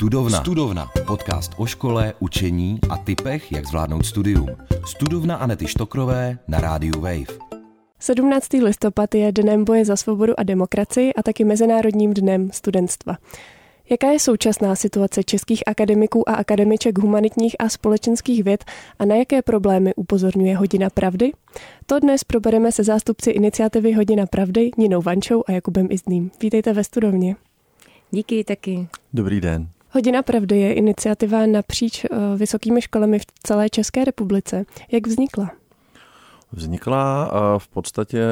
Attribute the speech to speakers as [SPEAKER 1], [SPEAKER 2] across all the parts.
[SPEAKER 1] Studovna. Studovna. Podcast o škole, učení a typech, jak zvládnout studium. Studovna Anety Štokrové na rádiu Wave.
[SPEAKER 2] 17. listopad je dnem boje za svobodu a demokracii a taky Mezinárodním dnem studentstva. Jaká je současná situace českých akademiků a akademiček humanitních a společenských věd a na jaké problémy upozorňuje Hodina pravdy? To dnes probereme se zástupci iniciativy Hodina pravdy Ninou Vančou a Jakubem Izným. Vítejte ve studovně.
[SPEAKER 3] Díky taky.
[SPEAKER 4] Dobrý den.
[SPEAKER 2] Hodina pravdy je iniciativa napříč eh, vysokými školami v celé České republice. Jak vznikla?
[SPEAKER 4] Vznikla eh, v podstatě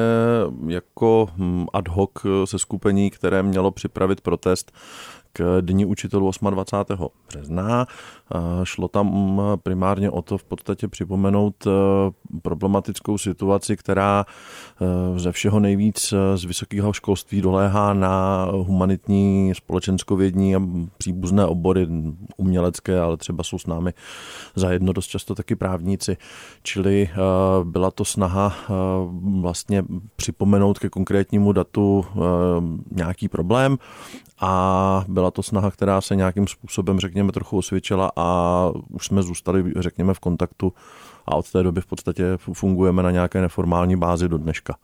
[SPEAKER 4] jako hm, ad hoc se skupení, které mělo připravit protest k Dní učitelů 28. března. Šlo tam primárně o to v podstatě připomenout e, problematickou situaci, která e, ze všeho nejvíc e, z vysokého školství doléhá na humanitní, společenskovědní a příbuzné obory umělecké, ale třeba jsou s námi zajedno dost často taky právníci. Čili byla to snaha vlastně připomenout ke konkrétnímu datu nějaký problém a byla to snaha, která se nějakým způsobem, řekněme, trochu osvědčila a už jsme zůstali, řekněme, v kontaktu a od té doby v podstatě fungujeme na nějaké neformální bázi do dneška.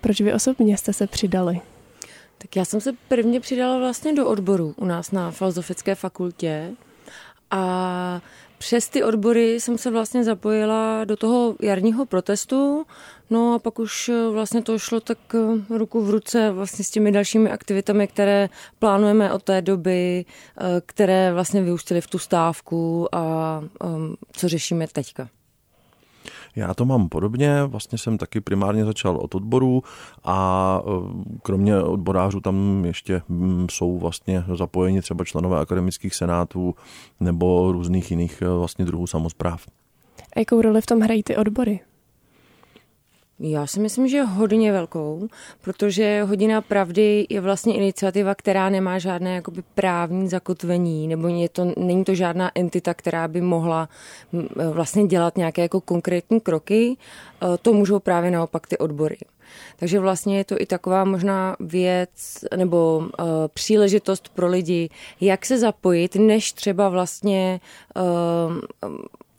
[SPEAKER 2] Proč vy osobně jste se přidali?
[SPEAKER 3] Tak já jsem se prvně přidala vlastně do odboru u nás na Filozofické fakultě a přes ty odbory jsem se vlastně zapojila do toho jarního protestu, no a pak už eh, vlastně to šlo tak eh, ruku v ruce vlastně s těmi dalšími aktivitami, které plánujeme od té doby, eh, které vlastně vyústily v tu stávku a ehm, co řešíme teďka.
[SPEAKER 4] Já to mám podobně, vlastně jsem taky primárně začal od odborů a kromě odborářů tam ještě hm, jsou vlastně zapojeni třeba členové akademických senátů nebo různých jiných vlastně druhů samozpráv.
[SPEAKER 2] A jakou roli v tom hrají ty odbory?
[SPEAKER 3] Já si myslím, že hodně velkou, protože Hodina pravdy je vlastně iniciativa, která nemá žádné jakoby právní zakotvení, nebo je to, není to žádná entita, která by mohla vlastně dělat nějaké jako konkrétní kroky. E, to můžou právě naopak ty odbory. Takže vlastně je to i taková možná věc nebo uh, příležitost pro lidi, jak se zapojit, než třeba vlastně uh,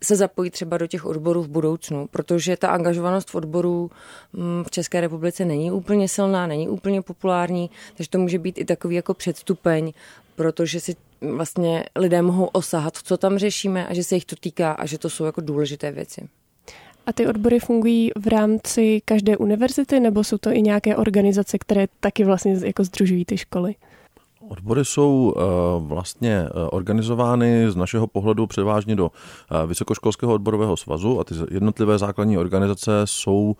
[SPEAKER 3] se zapojí třeba do těch odborů v budoucnu, protože ta angažovanost v odboru mm, v České republice není úplně silná, není úplně populární, takže to může být i takový jako předstupeň, protože si vlastně lidé mohou osahat, co tam řešíme a že se jich to týká a že to jsou jako důležité věci.
[SPEAKER 2] A ty odbory fungují v rámci každé univerzity nebo jsou to i nějaké organizace, které taky vlastně jako združují ty školy?
[SPEAKER 4] Odbory jsou eh, vlastně eh, organizovány z našeho pohledu převážně do eh, Vysokoškolského odborového svazu a ty jednotlivé základní organizace jsou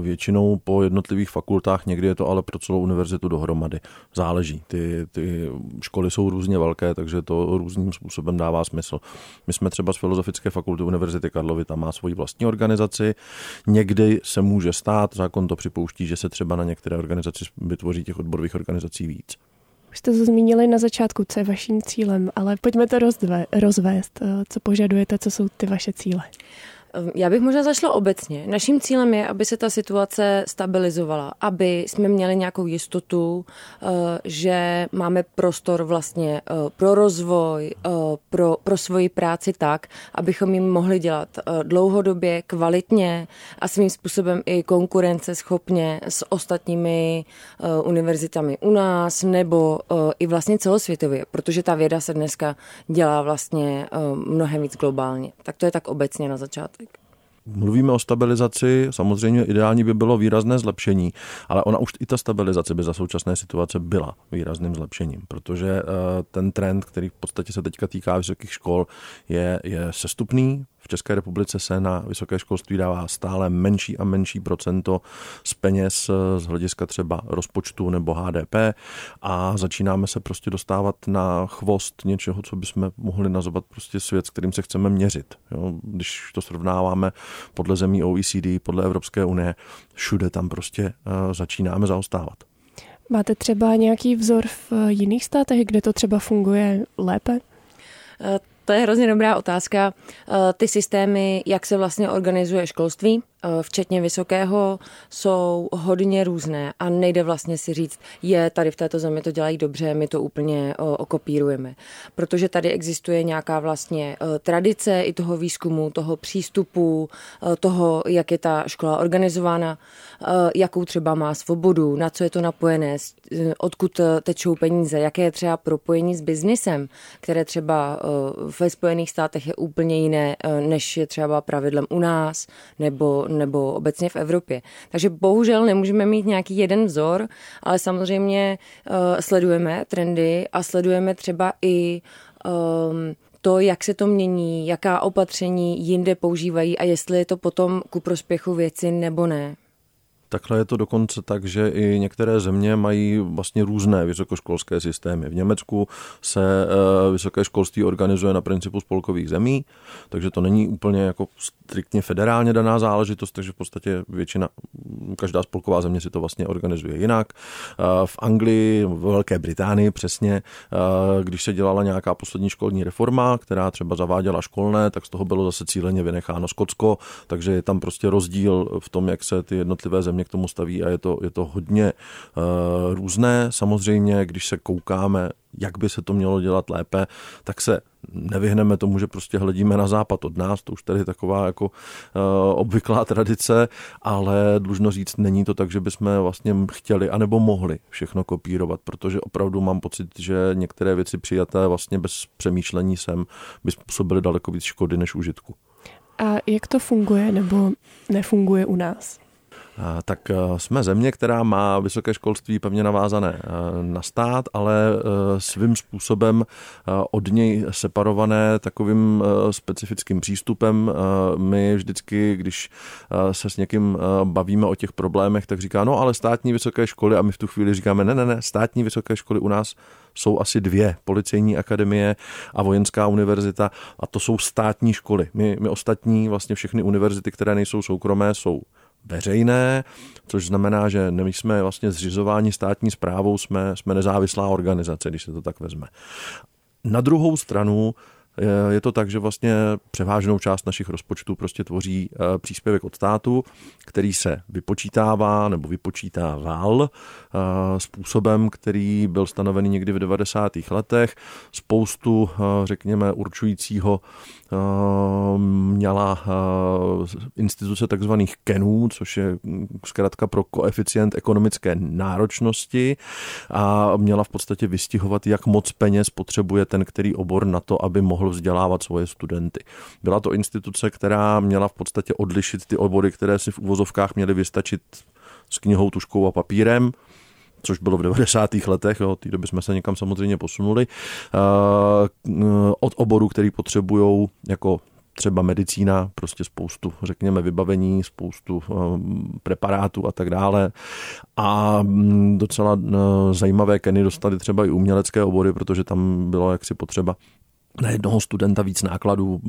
[SPEAKER 4] většinou po jednotlivých fakultách, někdy je to ale pro celou univerzitu dohromady. Záleží. Ty, ty školy jsou různě velké, takže to různým způsobem dává smysl. My jsme třeba z Filozofické fakulty Univerzity Karlovy, tam má svoji vlastní organizaci. Někdy se může stát, zákon to připouští, že se třeba na některé organizaci vytvoří těch odborových organizací víc.
[SPEAKER 2] Už jste to zmínili na začátku, co je vaším cílem, ale pojďme to rozvést. Co požadujete, co jsou ty vaše cíle?
[SPEAKER 3] Ehm, já bych možná zašla obecně. Naším cílem je, aby se ta situace stabilizovala, aby jsme měli nějakou jistotu, eh, že máme prostor vlastně eh, pro rozvoj, eh, pro, pro svoji práci tak, abychom jim mohli dělat dlouhodobě, kvalitně a svým způsobem i konkurenceschopně s ostatními univerzitami u nás nebo i vlastně celosvětově, protože ta věda se dneska dělá vlastně mnohem víc globálně. Tak to je tak obecně na začátek.
[SPEAKER 4] Mluvíme o stabilizaci, samozřejmě ideální by bylo výrazné zlepšení, ale ona už i ta stabilizace by za současné situace byla výrazným zlepšením, protože eh, ten trend, který v podstatě se teďka týká vysokých škol, je, je sestupný, v České republice se na vysoké školství dává stále menší a menší procento z peněz eh, z hlediska třeba rozpočtu nebo HDP a začínáme se prostě dostávat na chvost něčeho, co bychom mohli nazvat prostě svět, s kterým se chceme měřit. Jo? Když to srovnáváme podle zemí OECD, podle Evropské unie, všude tam prostě uh, začínáme zaostávat.
[SPEAKER 2] Máte třeba nějaký vzor v jiných státech, kde to třeba funguje lépe?
[SPEAKER 3] To je hrozně dobrá otázka. Eh, ty systémy, jak se vlastně organizuje školství eh, včetně vysokého, jsou hodně různé a nejde vlastně si říct, je tady v této zemi to dělají dobře, my to úplně okopírujeme. Protože tady existuje nějaká vlastně tradice i toho výzkumu, toho přístupu, toho, jak je ta škola organizována, jakou třeba má svobodu, na co je to napojené, odkud tečou peníze, jaké je třeba propojení s biznisem, které třeba ve Spojených státech je úplně jiné, než je třeba pravidlem u nás nebo, nebo obecně v Evropě. Takže bohužel nemůžeme mít nějaký jeden vzor, ale samozřejmě uh, sledujeme trendy a sledujeme třeba i um, to, jak se to mění, jaká opatření jinde používají a jestli je to potom ku prospěchu věci nebo ne.
[SPEAKER 4] Takhle je to dokonce tak, že i některé země mají vlastně různé vysokoškolské systémy. V Německu se eh, vysoké školství organizuje na principu spolkových zemí, takže to není úplně jako striktně federálně daná záležitost, takže v podstatě většina, každá spolková země si to vlastně organizuje jinak. Eh, v Anglii, v Velké Británii přesně, eh, když se dělala nějaká poslední školní reforma, která třeba zaváděla školné, tak z toho bylo zase cíleně vynecháno Skotsko, takže je tam prostě rozdíl v tom, jak se ty jednotlivé země k tomu staví a je to, je to hodně uh, různé. Samozřejmě, když se koukáme, jak by se to mělo dělat lépe, tak se nevyhneme tomu, že prostě hledíme na západ od nás, to už tady je taková jako uh, obvyklá tradice, ale dlužno říct, není to tak, že bychom vlastně chtěli anebo mohli všechno kopírovat, protože opravdu mám pocit, že některé věci přijaté vlastně bez přemýšlení sem by způsobily daleko víc škody než užitku.
[SPEAKER 2] A jak to funguje nebo nefunguje u nás?
[SPEAKER 4] Tak eh, jsme země, která má vysoké školství pevně navázané eh, na stát, ale eh, svým způsobem od něj separované takovým specifickým přístupem. My vždycky, když se s někým bavíme o těch problémech, tak říká, no ale státní vysoké školy a my v tu chvíli říkáme, ne, ne, ne, státní vysoké školy u nás jsou asi dvě, policejní akademie a vojenská univerzita a to jsou státní školy. My, my ostatní, vlastně všechny univerzity, které nejsou soukromé, jsou veřejné, což znamená, že my jsme vlastně zřizování státní zprávou, jsme, jsme nezávislá organizace, když se to tak vezme. Na druhou stranu je to tak, že vlastně převážnou část našich rozpočtů prostě tvoří eh, příspěvek od státu, který se vypočítává nebo vypočítával eh, způsobem, který byl stanovený někdy v 90. letech. Spoustu, eh, řekněme, určujícího měla instituce takzvaných kenů, což je zkrátka pro koeficient ekonomické náročnosti a měla v podstatě vystihovat, jak moc peněz potřebuje ten který obor na to, aby mohl vzdělávat svoje studenty. Byla to instituce, která měla v podstatě odlišit ty obory, které si v uvozovkách měly vystačit s knihou, tuškou a papírem, což bylo v 90. letech, od té doby jsme se někam samozřejmě posunuli, od oboru, který potřebují jako třeba medicína, prostě spoustu, řekněme, vybavení, spoustu preparátů a tak dále. A mm, docela zajímavé keny dostali třeba i umělecké obory, protože tam bylo jaksi potřeba na jednoho studenta víc nákladů,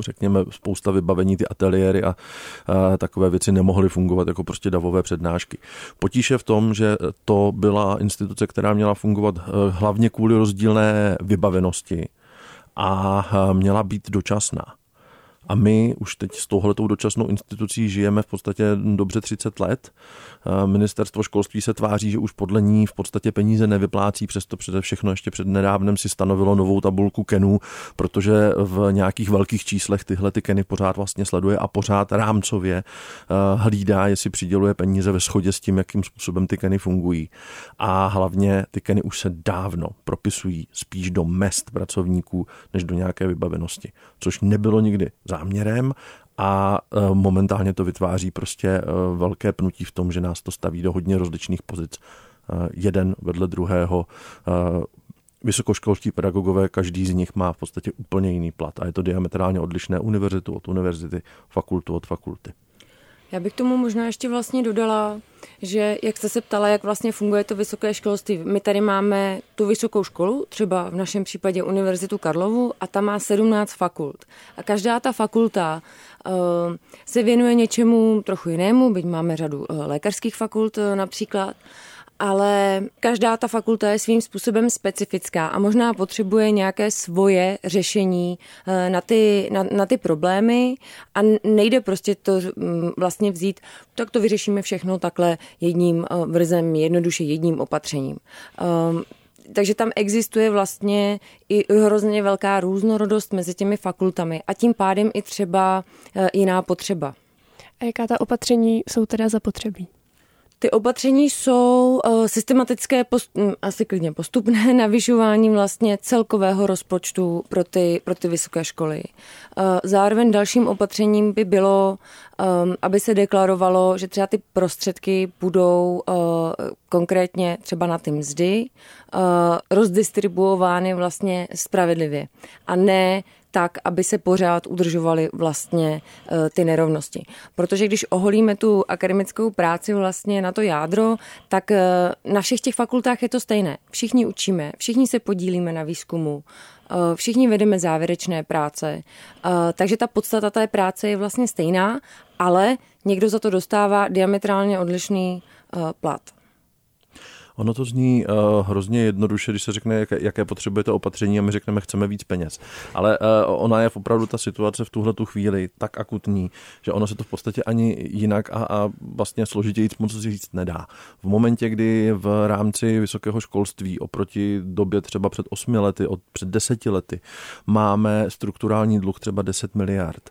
[SPEAKER 4] řekněme spousta vybavení, ty ateliéry a, a takové věci nemohly fungovat jako prostě davové přednášky. Potíž je v tom, že to byla instituce, která měla fungovat eh, hlavně kvůli rozdílné vybavenosti a měla být dočasná. A my už teď s touhletou dočasnou institucí žijeme v podstatě dobře 30 let. Ministerstvo školství se tváří, že už podle ní v podstatě peníze nevyplácí, přesto přede všechno ještě před nedávnem si stanovilo novou tabulku kenů, protože v nějakých velkých číslech tyhle ty keny pořád vlastně sleduje a pořád rámcově hlídá, jestli přiděluje peníze ve shodě s tím, jakým způsobem ty keny fungují. A hlavně ty keny už se dávno propisují spíš do mest pracovníků, než do nějaké vybavenosti, což nebylo nikdy záměrem a e, momentálně to vytváří prostě e, velké pnutí v tom, že nás to staví do hodně rozličných pozic. E, jeden vedle druhého vysokoškolští pedagogové, každý z nich má v podstatě úplně jiný plat a je to diametrálně odlišné univerzitu od univerzity, fakultu od fakulty.
[SPEAKER 3] Já bych tomu možná ještě vlastně dodala, že jak jste se ptala, jak vlastně funguje to vysoké školství. My tady máme tu vysokou školu, třeba v našem případě Univerzitu Karlovu a tam má 17 fakult. A každá ta fakulta uh, se věnuje něčemu trochu jinému, byť máme řadu uh, lékařských fakult uh, například. Ale každá ta fakulta je svým způsobem specifická a možná potřebuje nějaké svoje řešení eh, na ty, na, na ty problémy a nejde prostě to mm, vlastně vzít, tak to vyřešíme všechno takhle jedním eh, vrzem, jednoduše jedním opatřením. Um, takže tam existuje vlastně i hrozně velká různorodost mezi těmi fakultami a tím pádem i třeba eh, jiná potřeba.
[SPEAKER 2] A jaká ta opatření jsou teda zapotřebí?
[SPEAKER 3] Ty opatření jsou uh, systematické, post, hm, asi klidně postupné navyšování vlastně celkového rozpočtu pro ty, pro ty vysoké školy. Uh, zároveň dalším opatřením by bylo, um, aby se deklarovalo, že třeba ty prostředky budou uh, konkrétně třeba na ty mzdy rozdistribuovány vlastně spravedlivě a ne tak, aby se pořád udržovaly vlastně eh, ty nerovnosti. Protože když oholíme tu akademickou práci vlastně na to jádro, tak eh, na všech těch fakultách je to stejné. Všichni učíme, všichni se podílíme na výzkumu, eh, všichni vedeme závěrečné práce, takže ta podstata té práce je vlastně stejná, ale někdo za to dostává diametrálně odlišný plat.
[SPEAKER 4] Ono to zní uh, hrozně jednoduše, když se řekne, jaké, jaké potřebujete opatření a my řekneme, chceme víc peněz. Ale uh, ona je opravdu ta situace v tuhle tu chvíli tak akutní, že ono se to v podstatě ani jinak a, a vlastně složitěji moc říct nedá. V momentě, kdy v rámci vysokého školství oproti době třeba před osmi lety, od před deseti lety, máme strukturální dluh třeba 10 miliard,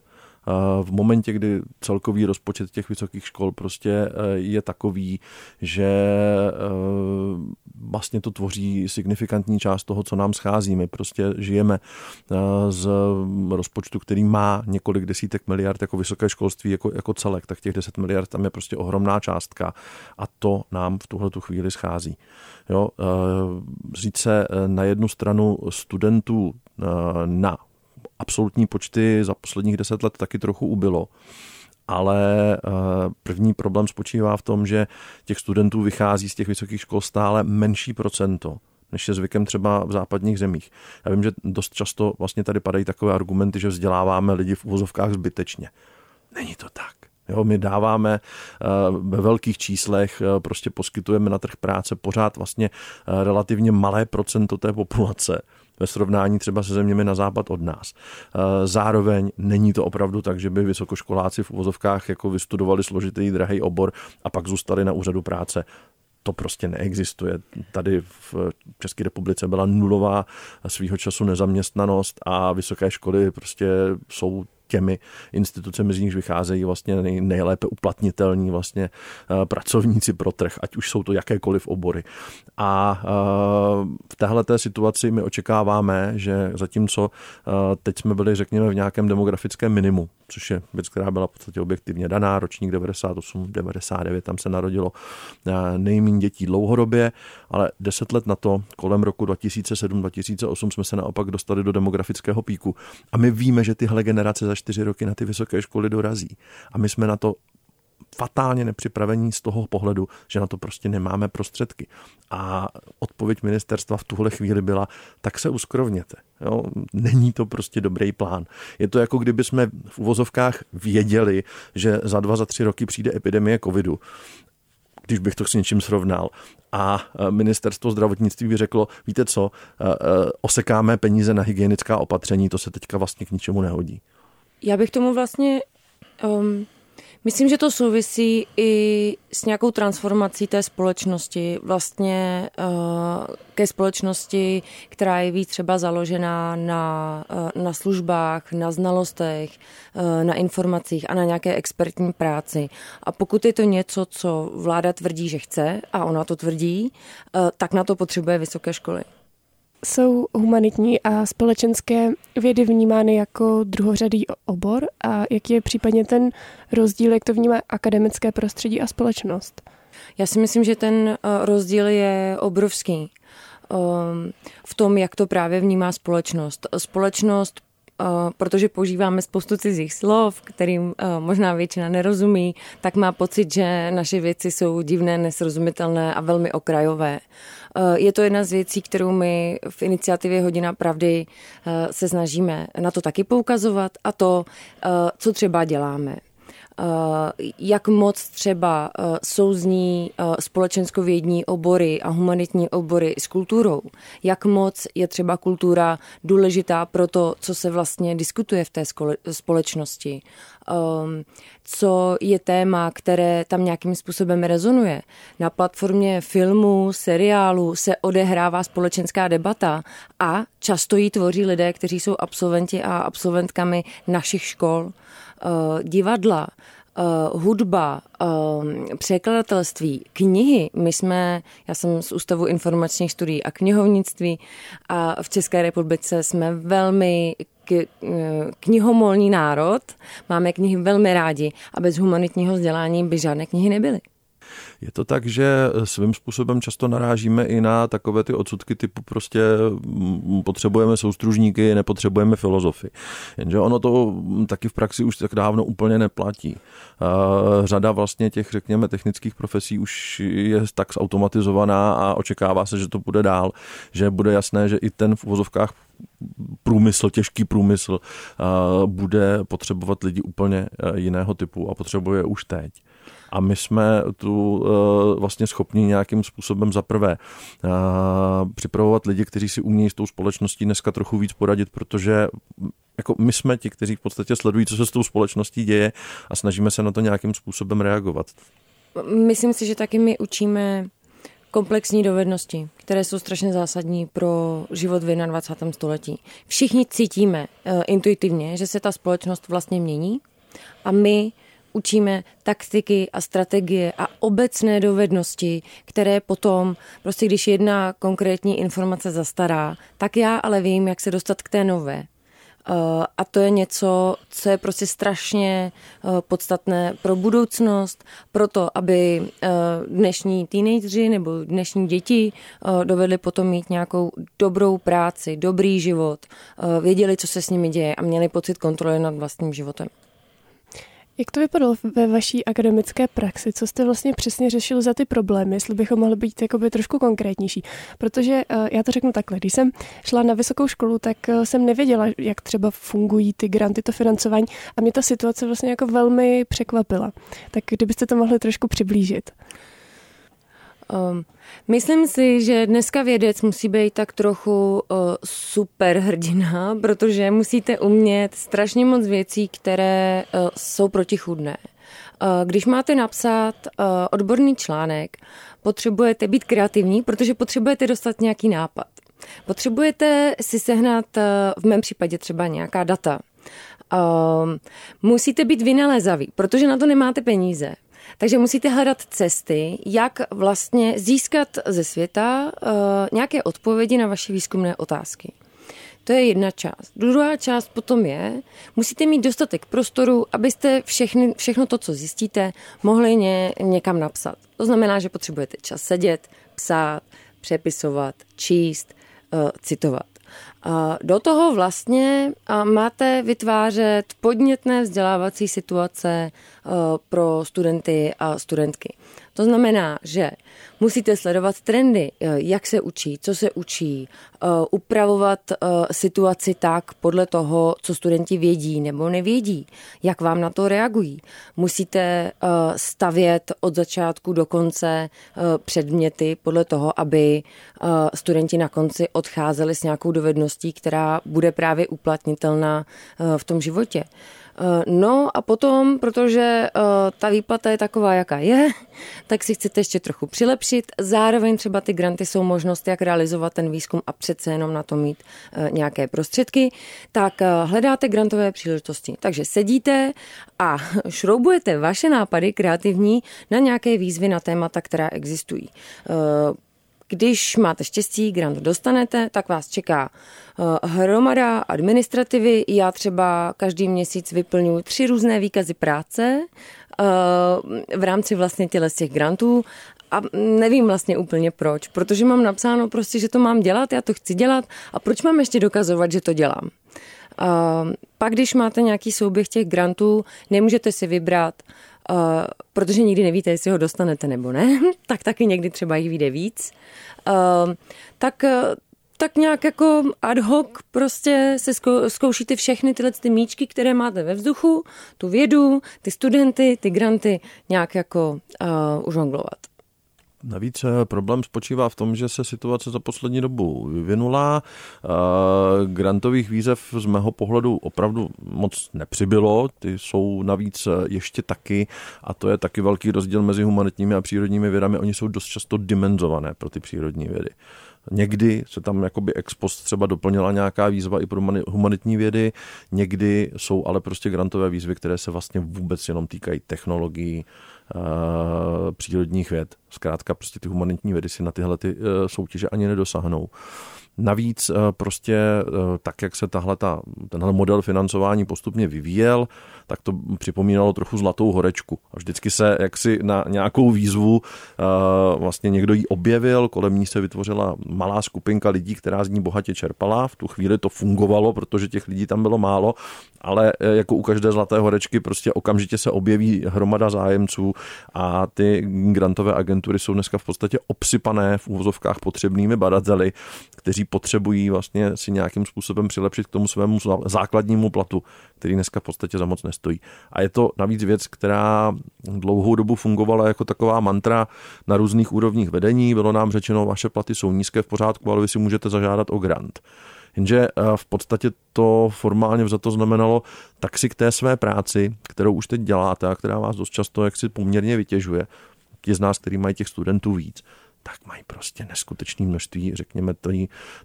[SPEAKER 4] v momentě, kdy celkový rozpočet těch vysokých škol prostě eh, je takový, že eh, vlastně to tvoří signifikantní část toho, co nám schází. My prostě žijeme eh, z rozpočtu, který má několik desítek miliard jako vysoké školství jako, jako celek, tak těch 10 miliard tam je prostě ohromná částka a to nám v tuhle tu chvíli schází. Jo, říct se na jednu stranu studentů na absolutní počty za posledních deset let taky trochu ubylo. Ale eh, první problém spočívá v tom, že těch studentů vychází z těch vysokých škol stále menší procento než je zvykem třeba v západních zemích. Já vím, že dost často vlastně tady padají takové argumenty, že vzděláváme lidi v uvozovkách zbytečně. Není to tak. Jo, my dáváme eh, ve velkých číslech, eh, prostě poskytujeme na trh práce pořád vlastně relativně malé procento té populace ve srovnání třeba se zeměmi na západ od nás. Eh, zároveň není to opravdu tak, že by vysokoškoláci v uvozovkách jako vystudovali složitý drahý obor a pak zůstali na úřadu práce to prostě neexistuje. Tady v České republice byla nulová svýho času nezaměstnanost a vysoké školy prostě jsou těmi institucemi, z nichž vycházejí vlastně nej, nejlépe uplatnitelní vlastně uh, pracovníci pro trh, ať už jsou to jakékoliv obory. A uh, v téhle té situaci my očekáváme, že zatímco uh, teď jsme byli, řekněme, v nějakém demografickém minimu, což je věc, která byla v podstatě objektivně daná, ročník 98, 99, tam se narodilo nejméně dětí dlouhodobě, ale deset let na to, kolem roku 2007-2008 jsme se naopak dostali do demografického píku a my víme, že tyhle generace za čtyři roky na ty vysoké školy dorazí. A my jsme na to fatálně nepřipravení z toho pohledu, že na to prostě nemáme prostředky. A odpověď ministerstva v tuhle chvíli byla, tak se uskrovněte. Jo? Není to prostě dobrý plán. Je to jako kdyby jsme v uvozovkách věděli, že za dva, za tři roky přijde epidemie covidu když bych to s něčím srovnal. A e, ministerstvo zdravotnictví by řeklo, víte co, e, e, osekáme peníze na hygienická opatření, to se teďka vlastně k ničemu nehodí.
[SPEAKER 3] Já bych tomu vlastně um, Myslím, že to souvisí i s nějakou transformací té společnosti, vlastně uh, ke společnosti, která je víc třeba založená na, uh, na službách, na znalostech, uh, na informacích a na nějaké expertní práci. A pokud je to něco, co vláda tvrdí, že chce, a ona to tvrdí, uh, tak na to potřebuje vysoké školy
[SPEAKER 2] jsou humanitní a společenské vědy vnímány jako druhořadý obor a jaký je případně ten rozdíl, jak to vnímá akademické prostředí a společnost?
[SPEAKER 3] Já si myslím, že ten eh, rozdíl je obrovský ehm, v tom, jak to právě vnímá společnost. Společnost eh, protože používáme spoustu cizích slov, kterým eh, možná většina nerozumí, tak má pocit, že naše věci jsou divné, nesrozumitelné a velmi okrajové. Eh, je to jedna z věcí, kterou my v iniciativě Hodina pravdy eh, se snažíme na to taky poukazovat a to, eh, co třeba děláme. Jak moc třeba souzní společenskovědní obory a humanitní obory s kulturou, jak moc je třeba kultura důležitá pro to, co se vlastně diskutuje v té společnosti, um, co je téma, které tam nějakým způsobem rezonuje. Na platformě filmu, seriálu se odehrává společenská debata a často ji tvoří lidé, kteří jsou absolventi a absolventkami našich škol. Uh, divadla, uh, hudba, uh, překladatelství, knihy. My jsme, já jsem z Ústavu informačních studií a knihovnictví a v České republice jsme velmi k, knihomolný národ, máme knihy velmi rádi a bez humanitního vzdělání by žádné knihy nebyly.
[SPEAKER 4] Je to tak, že svým způsobem často narážíme i na takové ty odsudky typu prostě mm, potřebujeme soustružníky, nepotřebujeme filozofy. Jenže ono to taky v praxi už tak dávno úplně neplatí. Řada vlastně těch, řekněme, technických profesí už je tak zautomatizovaná a očekává se, že to bude dál, že bude jasné, že i ten v uvozovkách průmysl, těžký průmysl bude potřebovat lidi úplně jiného typu a potřebuje už teď a my jsme tu eh, vlastně schopni nějakým způsobem zaprvé eh, připravovat lidi, kteří si umějí s tou společností dneska trochu víc poradit, protože jako my jsme ti, kteří v podstatě sledují, co se s tou společností děje a snažíme se na to nějakým způsobem reagovat.
[SPEAKER 3] Myslím si, že taky my učíme komplexní dovednosti, které jsou strašně zásadní pro život v 21. století. Všichni cítíme uh, intuitivně, že se ta společnost vlastně mění a my učíme taktiky a strategie a obecné dovednosti, které potom, prostě když jedna konkrétní informace zastará, tak já ale vím, jak se dostat k té nové. Uh, a to je něco, co je prostě strašně uh, podstatné pro budoucnost, pro to, aby uh, dnešní teenageři nebo dnešní děti dovedli potom mít nějakou dobrou práci, dobrý život, věděli, co se s nimi děje a měli pocit kontroly nad vlastním životem.
[SPEAKER 2] Jak to vypadalo ve vaší akademické praxi? Co jste vlastně přesně řešil za ty problémy, jestli bychom mohli být jakoby trošku konkrétnější? Protože eh, já to řeknu takhle, když jsem šla na vysokou školu, tak eh, jsem nevěděla, jak třeba fungují ty granty, to financování a mě ta situace vlastně jako velmi překvapila. Tak kdybyste to mohli trošku přiblížit.
[SPEAKER 3] Um, myslím si, že dneska vědec musí být tak trochu uh, super hrdina, protože musíte umět strašně moc věcí, které uh, jsou protichudné. Uh, když máte napsat uh, odborný článek, potřebujete být kreativní, protože potřebujete dostat nějaký nápad. Potřebujete si sehnat uh, v mém případě třeba nějaká data. Uh, musíte být vynalézaví, protože na to nemáte peníze. Takže musíte hledat cesty, jak vlastně získat ze světa uh, nějaké odpovědi na vaše výzkumné otázky. To je jedna část. Druhá část potom je, musíte mít dostatek prostoru, abyste všechny, všechno to, co zjistíte, mohli ně, někam napsat. To znamená, že potřebujete čas sedět, psát, přepisovat, číst, uh, citovat. Do toho vlastně máte vytvářet podnětné vzdělávací situace pro studenty a studentky. To znamená, že musíte sledovat trendy, eh, jak se učí, co se učí, eh, upravovat eh, situaci tak podle toho, co studenti vědí nebo nevědí, jak vám na to reagují. Musíte stavět od začátku do konce předměty podle toho, aby studenti na konci odcházeli s nějakou dovedností, která bude právě uplatnitelná v tom životě. Eh, no a potom, protože eh, ta výplata je taková, jaká je, tak si chcete ještě trochu přilepšit. Zároveň třeba ty granty jsou možnost, jak realizovat ten výzkum a přece jenom na to mít eh, nějaké prostředky, tak hledáte grantové příležitosti. Takže sedíte a šroubujete vaše nápady kreativní na nějaké výzvy na témata, která existují. Když máte štěstí, grant dostanete, tak vás čeká eh, hromada administrativy. Já třeba každý měsíc vyplňuji tři různé výkazy práce eh, v rámci vlastně těle z těch grantů a nevím vlastně úplně proč, protože mám napsáno prostě, že to mám dělat, já to chci dělat a proč mám ještě dokazovat, že to dělám. Uh, pak, když máte nějaký souběh těch grantů, nemůžete si vybrat, uh, protože nikdy nevíte, jestli ho dostanete nebo ne, tak taky někdy třeba jich vyjde víc. Uh, tak tak nějak jako ad hoc prostě se zkoušíte všechny tyhle ty míčky, které máte ve vzduchu, tu vědu, ty studenty, ty granty nějak jako uh, užonglovat.
[SPEAKER 4] Navíc eh, problém spočívá v tom, že se situace za poslední dobu vyvinula. Eh, grantových výzev z mého pohledu opravdu moc nepřibylo. Ty jsou navíc eh, ještě taky, a to je taky velký rozdíl mezi humanitními a přírodními vědami. Oni jsou dost často dimenzované pro ty přírodní vědy. Někdy se tam jakoby ex post třeba doplnila nějaká výzva i pro humanitní vědy, někdy jsou ale prostě grantové výzvy, které se vlastně vůbec jenom týkají technologií, přírodních věd. Zkrátka prostě ty humanitní vědy si na tyhle ty soutěže ani nedosáhnou. Navíc prostě tak, jak se tahle ta, tenhle model financování postupně vyvíjel, tak to připomínalo trochu zlatou horečku. A vždycky se jaksi na nějakou výzvu vlastně někdo ji objevil, kolem ní se vytvořila malá skupinka lidí, která z ní bohatě čerpala. V tu chvíli to fungovalo, protože těch lidí tam bylo málo, ale jako u každé zlaté horečky prostě okamžitě se objeví hromada zájemců a ty grantové agentury jsou dneska v podstatě obsypané v úvozovkách potřebnými badateli, kteří potřebují vlastně si nějakým způsobem přilepšit k tomu svému základnímu platu, který dneska v podstatě za moc nestojí. A je to navíc věc, která dlouhou dobu fungovala jako taková mantra na různých úrovních vedení. Bylo nám řečeno, vaše platy jsou nízké v pořádku, ale vy si můžete zažádat o grant. Jenže eh, v podstatě to formálně to znamenalo, tak si k té své práci, kterou už teď děláte a která vás dost často jaksi poměrně vytěžuje, ti z nás, kteří mají těch studentů víc, tak mají prostě neskutečné množství, řekněme,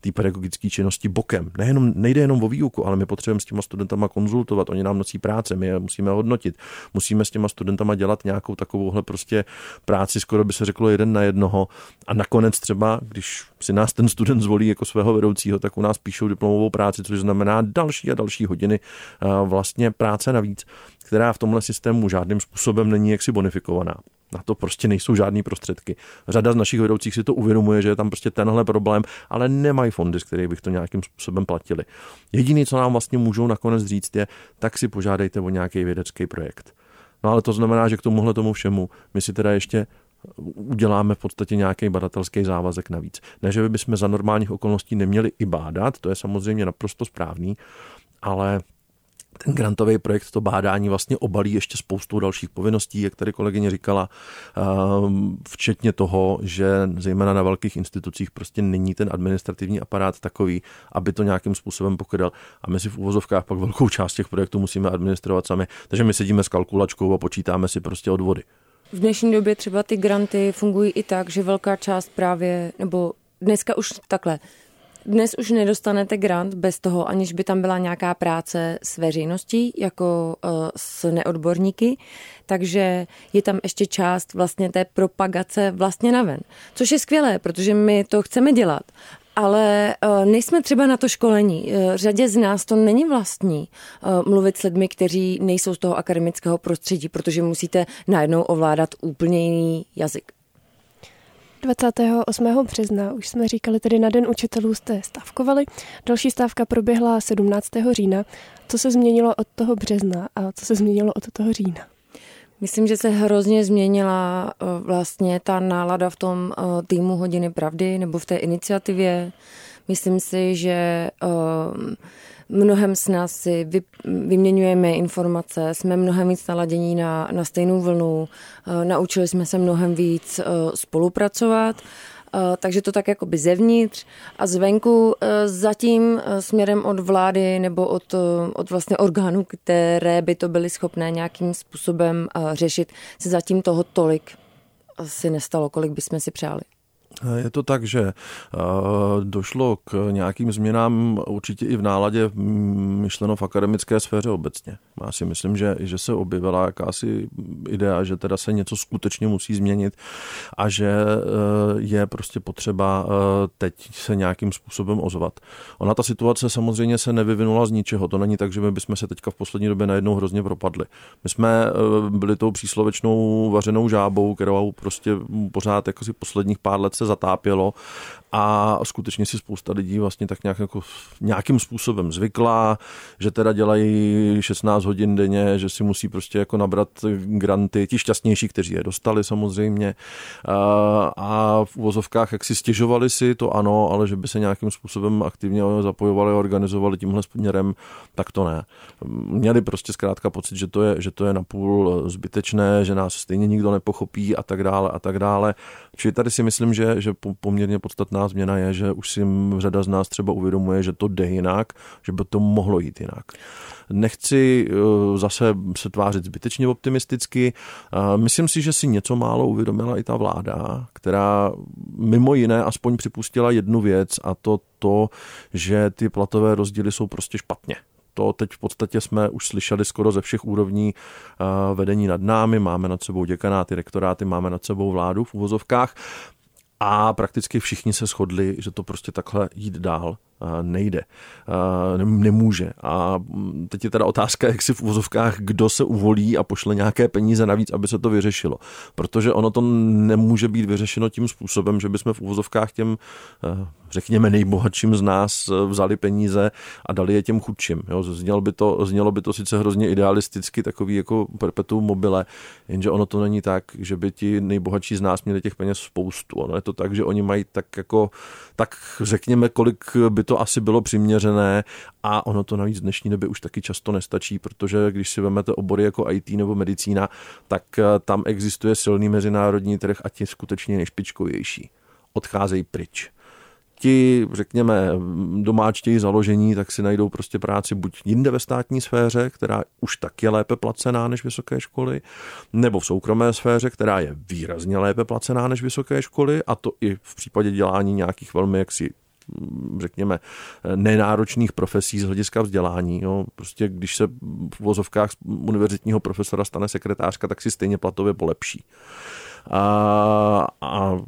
[SPEAKER 4] té pedagogické činnosti bokem. Nejenom, nejde jenom o výuku, ale my potřebujeme s těma studentama konzultovat, oni nám nosí práce, my je musíme hodnotit. Musíme s těma studentama dělat nějakou takovouhle prostě práci, skoro by se řeklo jeden na jednoho. A nakonec třeba, když si nás ten student zvolí jako svého vedoucího, tak u nás píšou diplomovou práci, což znamená další a další hodiny vlastně práce navíc, která v tomhle systému žádným způsobem není jaksi bonifikovaná. Na to prostě nejsou žádné prostředky. Řada z našich vedoucích si to uvědomuje, že je tam prostě tenhle problém, ale nemají fondy, z kterých bych to nějakým způsobem platili. Jediné, co nám vlastně můžou nakonec říct, je, tak si požádejte o nějaký vědecký projekt. No ale to znamená, že k tomuhle tomu všemu my si teda ještě uděláme v podstatě nějaký badatelský závazek navíc. Ne, že bychom za normálních okolností neměli i bádat, to je samozřejmě naprosto správný, ale ten grantový projekt, to bádání vlastně obalí ještě spoustu dalších povinností, jak tady kolegyně říkala, ehm, včetně toho, že zejména na velkých institucích prostě není ten administrativní aparát takový, aby to nějakým způsobem pokryl. A my si v úvozovkách pak velkou část těch projektů musíme administrovat sami. Takže my sedíme s kalkulačkou a počítáme si prostě odvody.
[SPEAKER 3] V dnešní době třeba ty granty fungují i tak, že velká část právě, nebo dneska už takhle, dnes už nedostanete grant bez toho, aniž by tam byla nějaká práce s veřejností, jako uh, s neodborníky, takže je tam ještě část vlastně té propagace vlastně naven. Což je skvělé, protože my to chceme dělat, ale uh, nejsme třeba na to školení. Uh, řadě z nás to není vlastní mluvit s lidmi, kteří nejsou z toho akademického prostředí, protože musíte najednou ovládat úplně jiný jazyk.
[SPEAKER 2] 28. března, už jsme říkali, tedy na Den učitelů jste stavkovali. Další stávka proběhla 17. října. Co se změnilo od toho března a co se změnilo od toho října?
[SPEAKER 3] Myslím, že se hrozně změnila eh, vlastně ta nálada v tom eh, týmu Hodiny pravdy nebo v té iniciativě. Myslím si, že eh, mnohem s nás si vy, vyměňujeme informace, jsme mnohem víc naladění na, na stejnou vlnu, uh, naučili jsme se mnohem víc uh, spolupracovat. Uh, takže to tak jako by zevnitř a zvenku zatím směrem od vlády nebo od, od vlastně orgánů, které by to byly schopné nějakým způsobem řešit, se zatím toho tolik asi nestalo, kolik bychom si přáli.
[SPEAKER 4] Je to tak, že eh, došlo k nějakým změnám určitě i v náladě myšleno v akademické sféře obecně. Já si myslím, že, že se objevila jakási idea, že teda se něco skutečně musí změnit a že eh, je prostě potřeba eh, teď se nějakým způsobem ozvat. Ona ta situace samozřejmě se nevyvinula z ničeho. To není tak, že my bychom se teďka v poslední době najednou hrozně propadli. My jsme byli tou příslovečnou vařenou žábou, kterou prostě pořád jako si posledních pár let se zatápělo a skutečně si spousta lidí vlastně tak nějak jako nějakým způsobem zvykla, že teda dělají 16 hodin denně, že si musí prostě jako nabrat granty, ti šťastnější, kteří je dostali samozřejmě a, v uvozovkách, jak si stěžovali si, to ano, ale že by se nějakým způsobem aktivně zapojovali a organizovali tímhle směrem, tak to ne. Měli prostě zkrátka pocit, že to je, že to je napůl zbytečné, že nás stejně nikdo nepochopí a tak dále a tak dále. Čili tady si myslím, že, že poměrně podstatná změna je, že už si řada z nás třeba uvědomuje, že to jde jinak, že by to mohlo jít jinak. Nechci eh, zase se tvářit zbytečně optimisticky. Myslím si, že si něco málo uvědomila i ta vláda, která mimo jiné aspoň připustila jednu věc a to to, že ty platové rozdíly jsou prostě špatně. To teď v podstatě jsme už slyšeli skoro ze všech úrovní eh, vedení nad námi. Máme nad sebou děkanáty, rektoráty, máme nad sebou vládu v uvozovkách. A prakticky všichni se shodli, že to prostě takhle jít dál nejde, nemůže. A teď je teda otázka, jak si v uvozovkách, kdo se uvolí a pošle nějaké peníze navíc, aby se to vyřešilo. Protože ono to nemůže být vyřešeno tím způsobem, že bychom v uvozovkách těm, řekněme, nejbohatším z nás vzali peníze a dali je těm chudším. Jo, znělo, by to, znělo by to sice hrozně idealisticky, takový jako perpetuum mobile, jenže ono to není tak, že by ti nejbohatší z nás měli těch peněz spoustu. Ono je to tak, že oni mají tak jako, tak řekněme, kolik by to asi bylo přiměřené a ono to navíc v dnešní době už taky často nestačí, protože když si vezmete obory jako IT nebo medicína, tak eh, tam existuje silný mezinárodní trh a ti skutečně nejšpičkovější. Odcházejí pryč ti, řekněme, domáčtěji založení, tak si najdou prostě práci buď jinde ve státní sféře, která už tak je lépe placená než vysoké školy, nebo v soukromé sféře, která je výrazně lépe placená než vysoké školy, a to i v případě dělání nějakých velmi jaksi řekněme, nenáročných profesí z hlediska vzdělání. Jo. Prostě když se v vozovkách univerzitního profesora stane sekretářka, tak si stejně platově polepší. A, a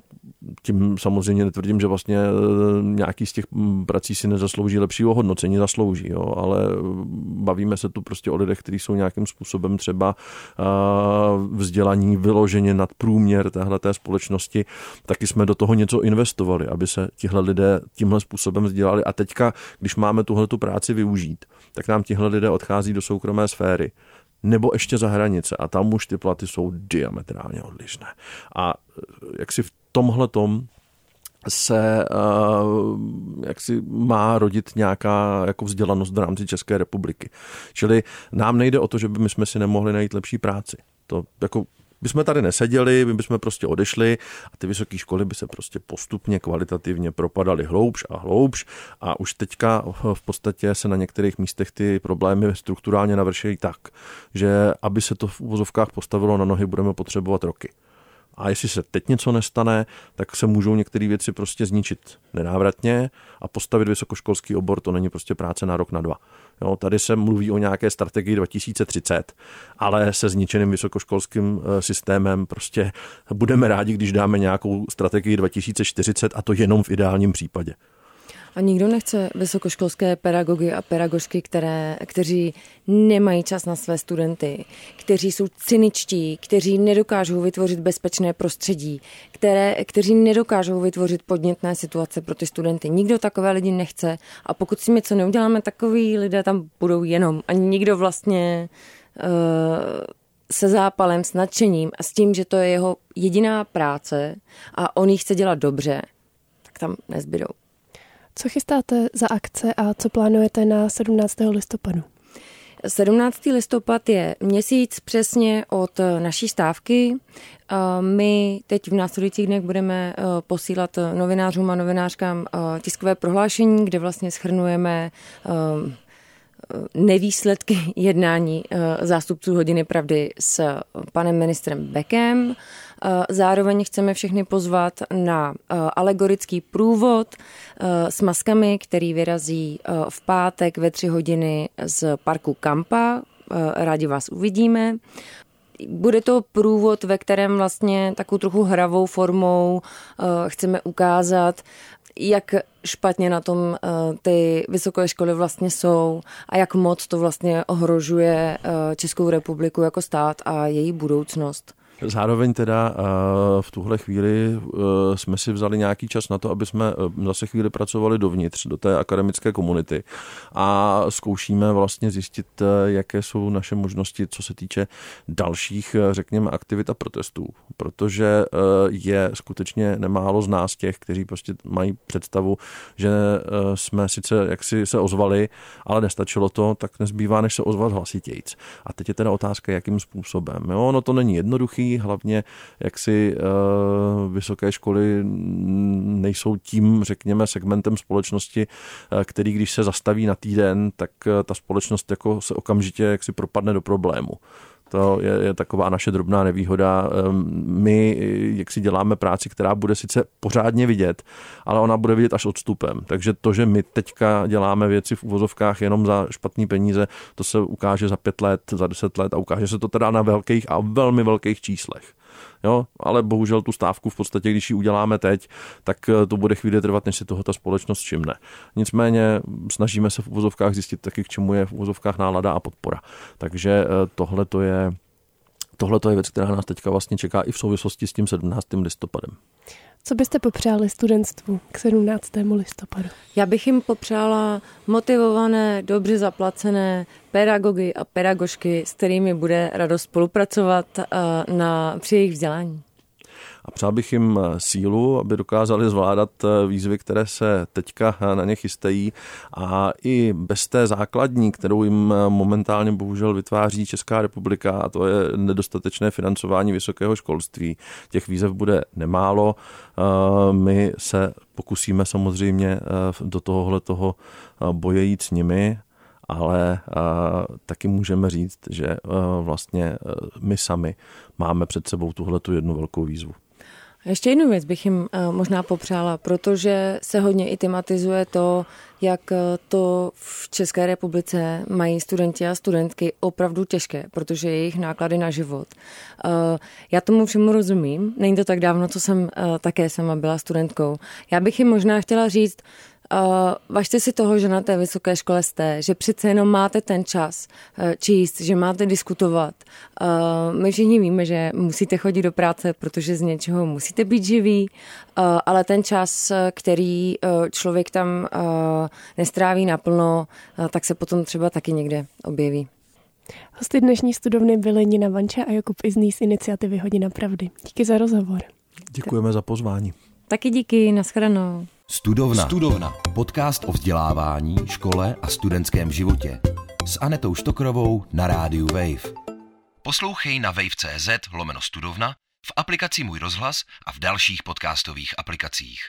[SPEAKER 4] tím samozřejmě netvrdím, že vlastně e, nějaký z těch prací si nezaslouží lepší ohodnocení, zaslouží, jo, ale bavíme se tu prostě o lidech, kteří jsou nějakým způsobem třeba vzdělaní vyloženě nad průměr téhle té společnosti, taky jsme do toho něco investovali, aby se tihle lidé tímhle způsobem vzdělali. A teďka, když máme tuhle tu práci využít, tak nám tihle lidé odchází do soukromé sféry nebo ještě za hranice a tam už ty platy jsou diametrálně odlišné. A jak si v tomhle tom se uh, jak si má rodit nějaká jako vzdělanost v rámci České republiky. Čili nám nejde o to, že by my jsme si nemohli najít lepší práci. To jako by jsme tady neseděli, my bychom prostě odešli a ty vysoké školy by se prostě postupně kvalitativně propadaly hloubš a hloubš a už teďka v podstatě se na některých místech ty problémy strukturálně navršejí tak, že aby se to v úvozovkách postavilo na nohy, budeme potřebovat roky. A jestli se teď něco nestane, tak se můžou některé věci prostě zničit nenávratně a postavit vysokoškolský obor, to není prostě práce na rok, na dva. Jo, tady se mluví o nějaké strategii 2030, ale se zničeným vysokoškolským eh, systémem prostě budeme rádi, když dáme nějakou strategii 2040 a to jenom v ideálním případě.
[SPEAKER 3] A nikdo nechce vysokoškolské pedagogy a pedagožky, které, kteří nemají čas na své studenty, kteří jsou cyničtí, kteří nedokážou vytvořit bezpečné prostředí, které, kteří nedokážou vytvořit podnětné situace pro ty studenty. Nikdo takové lidi nechce a pokud si něco neuděláme, takový lidé tam budou jenom a nikdo vlastně uh, se zápalem, s nadšením a s tím, že to je jeho jediná práce a on ji chce dělat dobře, tak tam nezbydou.
[SPEAKER 2] Co chystáte za akce a co plánujete na 17. listopadu?
[SPEAKER 3] 17. listopad je měsíc přesně od naší stávky. My teď v následujících dnech budeme eh, posílat novinářům a novinářkám eh, tiskové prohlášení, kde vlastně schrnujeme eh, nevýsledky jednání zástupců hodiny pravdy s panem ministrem Bekem. Zároveň chceme všechny pozvat na alegorický průvod s maskami, který vyrazí v pátek ve tři hodiny z parku Kampa. Rádi vás uvidíme. Bude to průvod, ve kterém vlastně takovou trochu hravou formou chceme ukázat, jak špatně na tom ty vysoké školy vlastně jsou a jak moc to vlastně ohrožuje Českou republiku jako stát a její budoucnost.
[SPEAKER 4] Zároveň teda v tuhle chvíli jsme si vzali nějaký čas na to, aby jsme zase chvíli pracovali dovnitř, do té akademické komunity a zkoušíme vlastně zjistit, jaké jsou naše možnosti, co se týče dalších, řekněme, aktivit a protestů, protože je skutečně nemálo z nás těch, kteří prostě mají představu, že jsme sice jaksi se ozvali, ale nestačilo to, tak nezbývá, než se ozvat hlasitějc. A teď je teda otázka, jakým způsobem. Jo, no to není jednoduchý, hlavně jak si uh, vysoké školy nejsou tím, řekněme, segmentem společnosti, uh, který když se zastaví na týden, tak uh, ta společnost jako se okamžitě jak si propadne do problému. To je, je taková naše drobná nevýhoda. Ehm, my, jak si děláme práci, která bude sice pořádně vidět, ale ona bude vidět až odstupem. Takže to, že my teďka děláme věci v uvozovkách jenom za špatný peníze, to se ukáže za pět let, za deset let a ukáže se to teda na velkých a velmi velkých číslech. Jo, ale bohužel tu stávku v podstatě, když ji uděláme teď, tak eh, to bude chvíli trvat, než si toho ta společnost všimne. Nicméně snažíme se v uvozovkách zjistit taky, k čemu je v uvozovkách nálada a podpora. Takže eh, tohle to je tohle je věc, která nás teďka vlastně čeká i v souvislosti s tím 17. listopadem.
[SPEAKER 2] Co byste popřáli studentstvu k 17. listopadu?
[SPEAKER 3] Já bych jim popřála motivované, dobře zaplacené pedagogy a pedagožky, s kterými bude radost spolupracovat eh, na, při jejich vzdělání
[SPEAKER 4] a přál bych jim eh, sílu, aby dokázali zvládat eh, výzvy, které se teďka eh, na ně chystají a i bez té základní, kterou jim momentálně bohužel vytváří Česká republika a to je nedostatečné financování vysokého školství. Těch výzev bude nemálo. My se pokusíme samozřejmě do tohohle toho boje jít s nimi, ale taky můžeme říct, že vlastně my sami máme před sebou tuhle tu jednu velkou výzvu.
[SPEAKER 3] Ještě jednu věc bych jim eh, možná popřála, protože se hodně i tematizuje to, jak eh, to v České republice mají studenti a studentky opravdu těžké, protože jejich náklady na život. Eh, já tomu všemu rozumím, není to tak dávno, co jsem také sama byla studentkou. Já bych jim možná chtěla říct, Uh, važte si toho, že na té vysoké škole jste, že přece jenom máte ten čas uh, číst, že máte diskutovat. Uh, my všichni víme, že musíte chodit do práce, protože z něčeho musíte být živí, uh, ale ten čas, který uh, člověk tam uh, nestráví naplno, uh, tak se potom třeba taky někde objeví.
[SPEAKER 2] Hosty dnešní studovny byly Nina Vanča a Jakub Izný z iniciativy Hodina pravdy. Díky za rozhovor.
[SPEAKER 4] Děkujeme za pozvání.
[SPEAKER 3] Taky díky, nashledanou.
[SPEAKER 1] Studovna. Studovna. Podcast o vzdělávání, škole a studentském životě. S Anetou Štokrovou na rádiu Wave. Poslouchej na wave.cz lomeno studovna, v aplikaci Můj rozhlas a v dalších podcastových aplikacích.